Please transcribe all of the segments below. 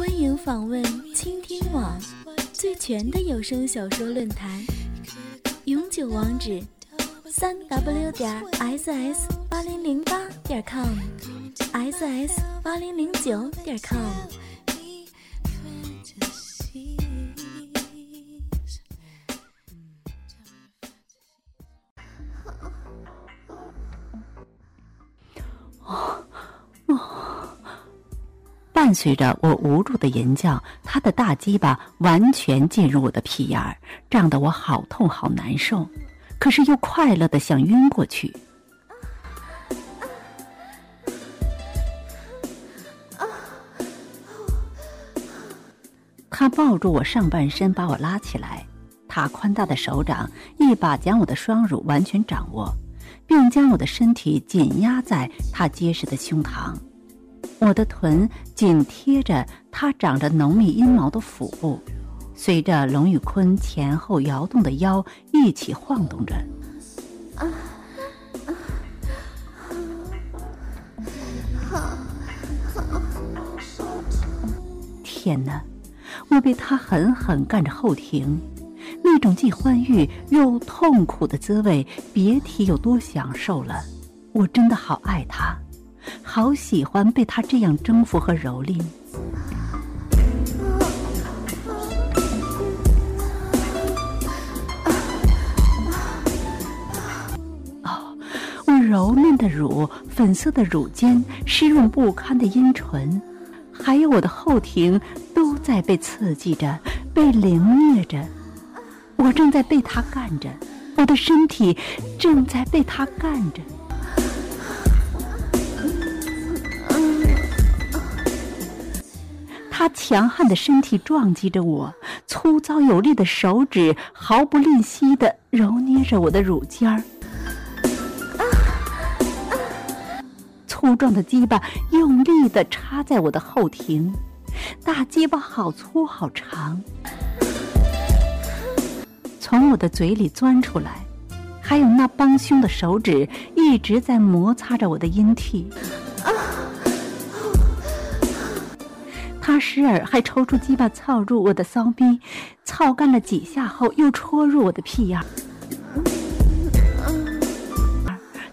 欢迎访问倾听网最全的有声小说论坛，永久网址：三 w 点 ss 八零零八点 com，ss 八零零九点 com。伴随着我无助的吟叫，他的大鸡巴完全进入我的屁眼儿，胀得我好痛好难受，可是又快乐的想晕过去。他抱住我上半身，把我拉起来，他宽大的手掌一把将我的双乳完全掌握，并将我的身体紧压在他结实的胸膛。我的臀紧贴着他长着浓密阴毛的腹部，随着龙宇坤前后摇动的腰一起晃动着。天哪！我被他狠狠干着后庭，那种既欢愉又痛苦的滋味，别提有多享受了。我真的好爱他。好喜欢被他这样征服和蹂躏。哦，我柔嫩的乳、粉色的乳尖、湿润不堪的阴唇，还有我的后庭，都在被刺激着、被凌虐着。我正在被他干着，我的身体正在被他干着。他强悍的身体撞击着我，粗糙有力的手指毫不吝惜地揉捏着我的乳尖儿，粗壮的鸡巴用力地插在我的后庭，大鸡巴好粗好长，从我的嘴里钻出来，还有那帮凶的手指一直在摩擦着我的阴蒂。他时而还抽出鸡巴操入我的骚逼，操干了几下后又戳入我的屁眼儿，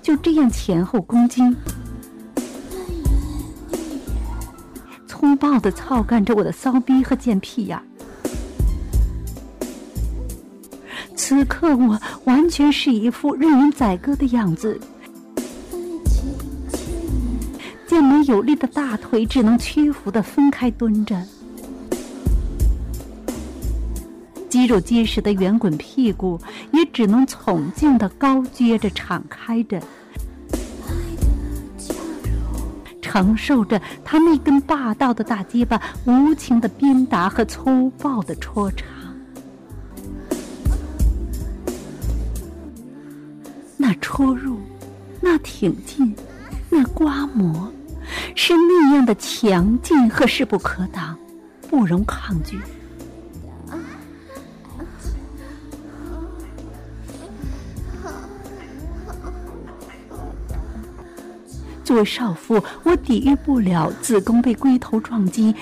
就这样前后攻击，粗暴的操干着我的骚逼和贱屁眼。此刻我完全是一副任人宰割的样子。健美有力的大腿只能屈服的分开蹲着，肌肉结实的圆滚屁股也只能从静的高撅着敞开着，承受着他那根霸道的大鸡巴无情的鞭打和粗暴的戳插，那戳入，那挺进，那刮磨。是那样的强劲和势不可挡，不容抗拒。作为少妇，我抵御不了子宫被龟头撞击，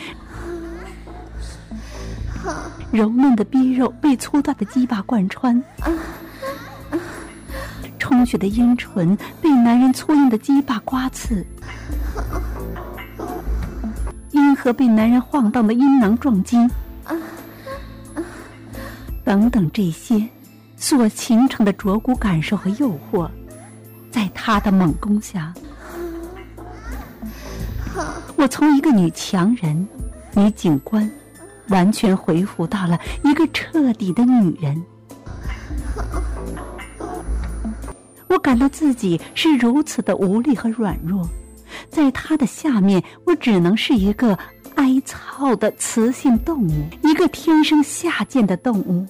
柔嫩的逼肉被粗大的鸡巴贯穿，充血的阴唇被男人粗硬的鸡巴刮刺。和被男人晃荡的阴囊撞击，等等，这些所形成的灼骨感受和诱惑，在他的猛攻下，我从一个女强人、女警官，完全恢复到了一个彻底的女人。我感到自己是如此的无力和软弱。在他的下面，我只能是一个哀。操的雌性动物，一个天生下贱的动物。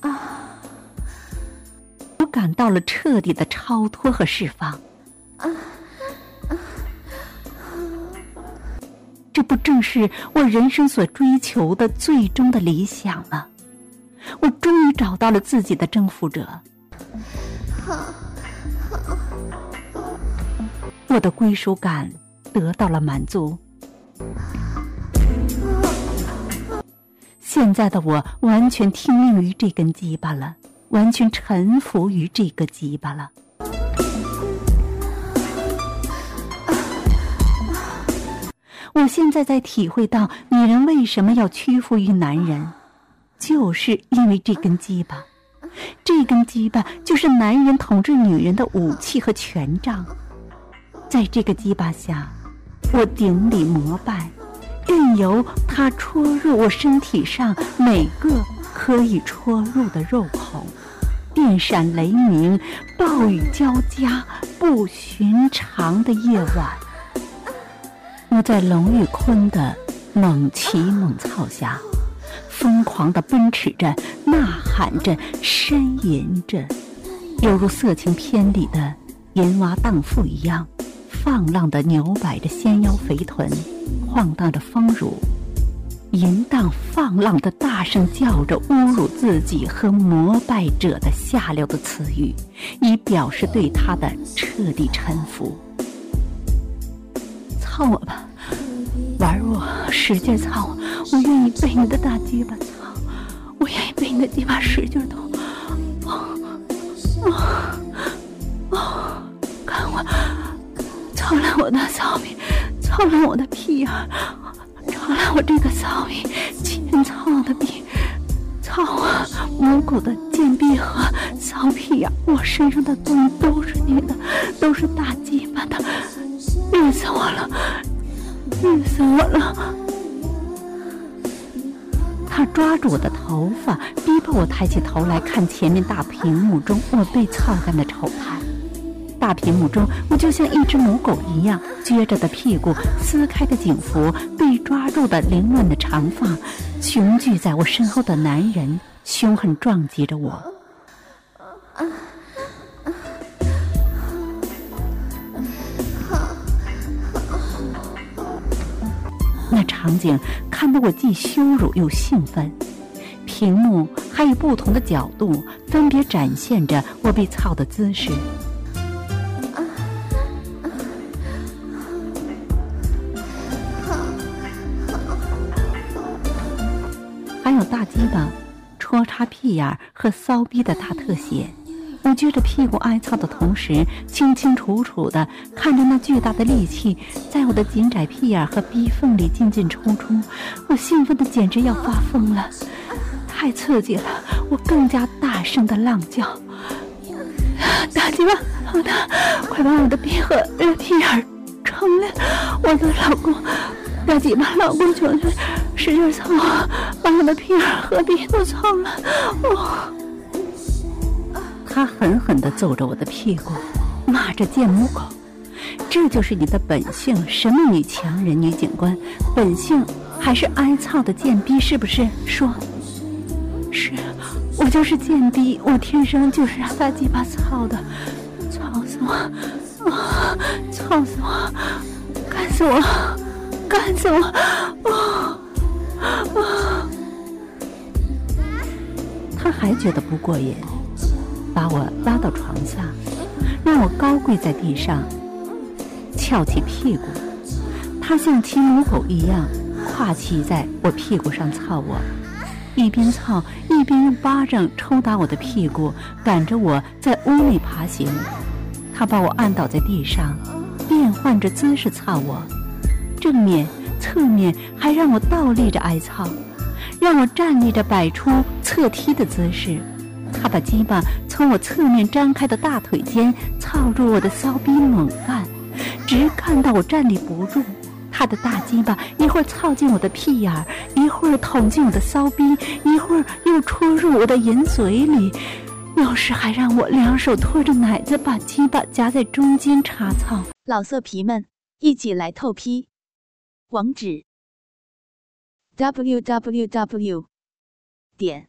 啊！我感到了彻底的超脱和释放。啊！这不正是我人生所追求的最终的理想吗？我终于找到了自己的征服者。我的归属感得到了满足。现在的我完全听命于这根鸡巴了，完全臣服于这个鸡巴了。我现在在体会到女人为什么要屈服于男人，就是因为这根鸡巴。这根鸡巴就是男人统治女人的武器和权杖。在这个鸡巴下，我顶礼膜拜。任由它戳入我身体上每个可以戳入的肉孔，电闪雷鸣，暴雨交加，不寻常的夜晚。我在龙玉坤的猛骑猛操下，疯狂地奔驰着，呐喊着，呻吟着，犹如色情片里的淫娃荡妇一样，放浪的扭摆着纤腰肥臀。晃荡着丰乳，淫荡放浪的大声叫着侮辱自己和膜拜者的下流的词语，以表示对他的彻底臣服。操我吧，玩我，使劲操我，我愿意被你的大鸡巴操，我愿意被你的鸡巴使劲捅。啊啊！操烂我的骚逼！操烂我的屁眼，操烂我这个骚逼，欠操的逼，操我母狗的贱逼和骚屁眼，我身上的东西都是你的，都是大鸡巴的，累死我了，累死我了！他抓住我的头发，逼迫我抬起头来看前面大屏幕中我被操干的丑态。大屏幕中，我就像一只母狗一样，撅着的屁股，撕开的警服，被抓住的凌乱的长发，雄踞在我身后的男人，凶狠撞击着我。那场景看得我既羞辱又兴奋。屏幕还有不同的角度，分别展现着我被操的姿势。鸡巴戳插屁眼和骚逼的大特写，我撅着屁股挨操的同时，清清楚楚的看着那巨大的力气在我的紧窄屁眼和逼缝里进进出出，我兴奋的简直要发疯了，太刺激了！我更加大声的浪叫：“大鸡巴，老大，快把我的逼和屁眼冲了！我的老公！”大鸡巴，老公求求，使劲操，把我的屁眼和鼻都操了！哦，他狠狠地揍着我的屁股，骂着贱母狗。这就是你的本性，什么女强人、女警官，本性还是挨操的贱逼，是不是？说，是，我就是贱逼，我天生就是让大鸡巴操的，操死我，啊，操死我，干死我！干死我！啊啊！他还觉得不过瘾，把我拉到床下，让我高跪在地上，翘起屁股。他像骑母狗一样，跨骑在我屁股上操我，一边操一边用巴掌抽打我的屁股，赶着我在屋里爬行。他把我按倒在地上，变换着姿势操我。正面、侧面，还让我倒立着挨操，让我站立着摆出侧踢的姿势。他把鸡巴从我侧面张开的大腿间操入我的骚逼猛干，直干到我站立不住。他的大鸡巴一会儿操进我的屁眼儿，一会儿捅进我的骚逼，一会儿又戳入我的银嘴里，有时还让我两手托着奶子，把鸡巴夹在中间插操。老色皮们，一起来透批！网址 www. 点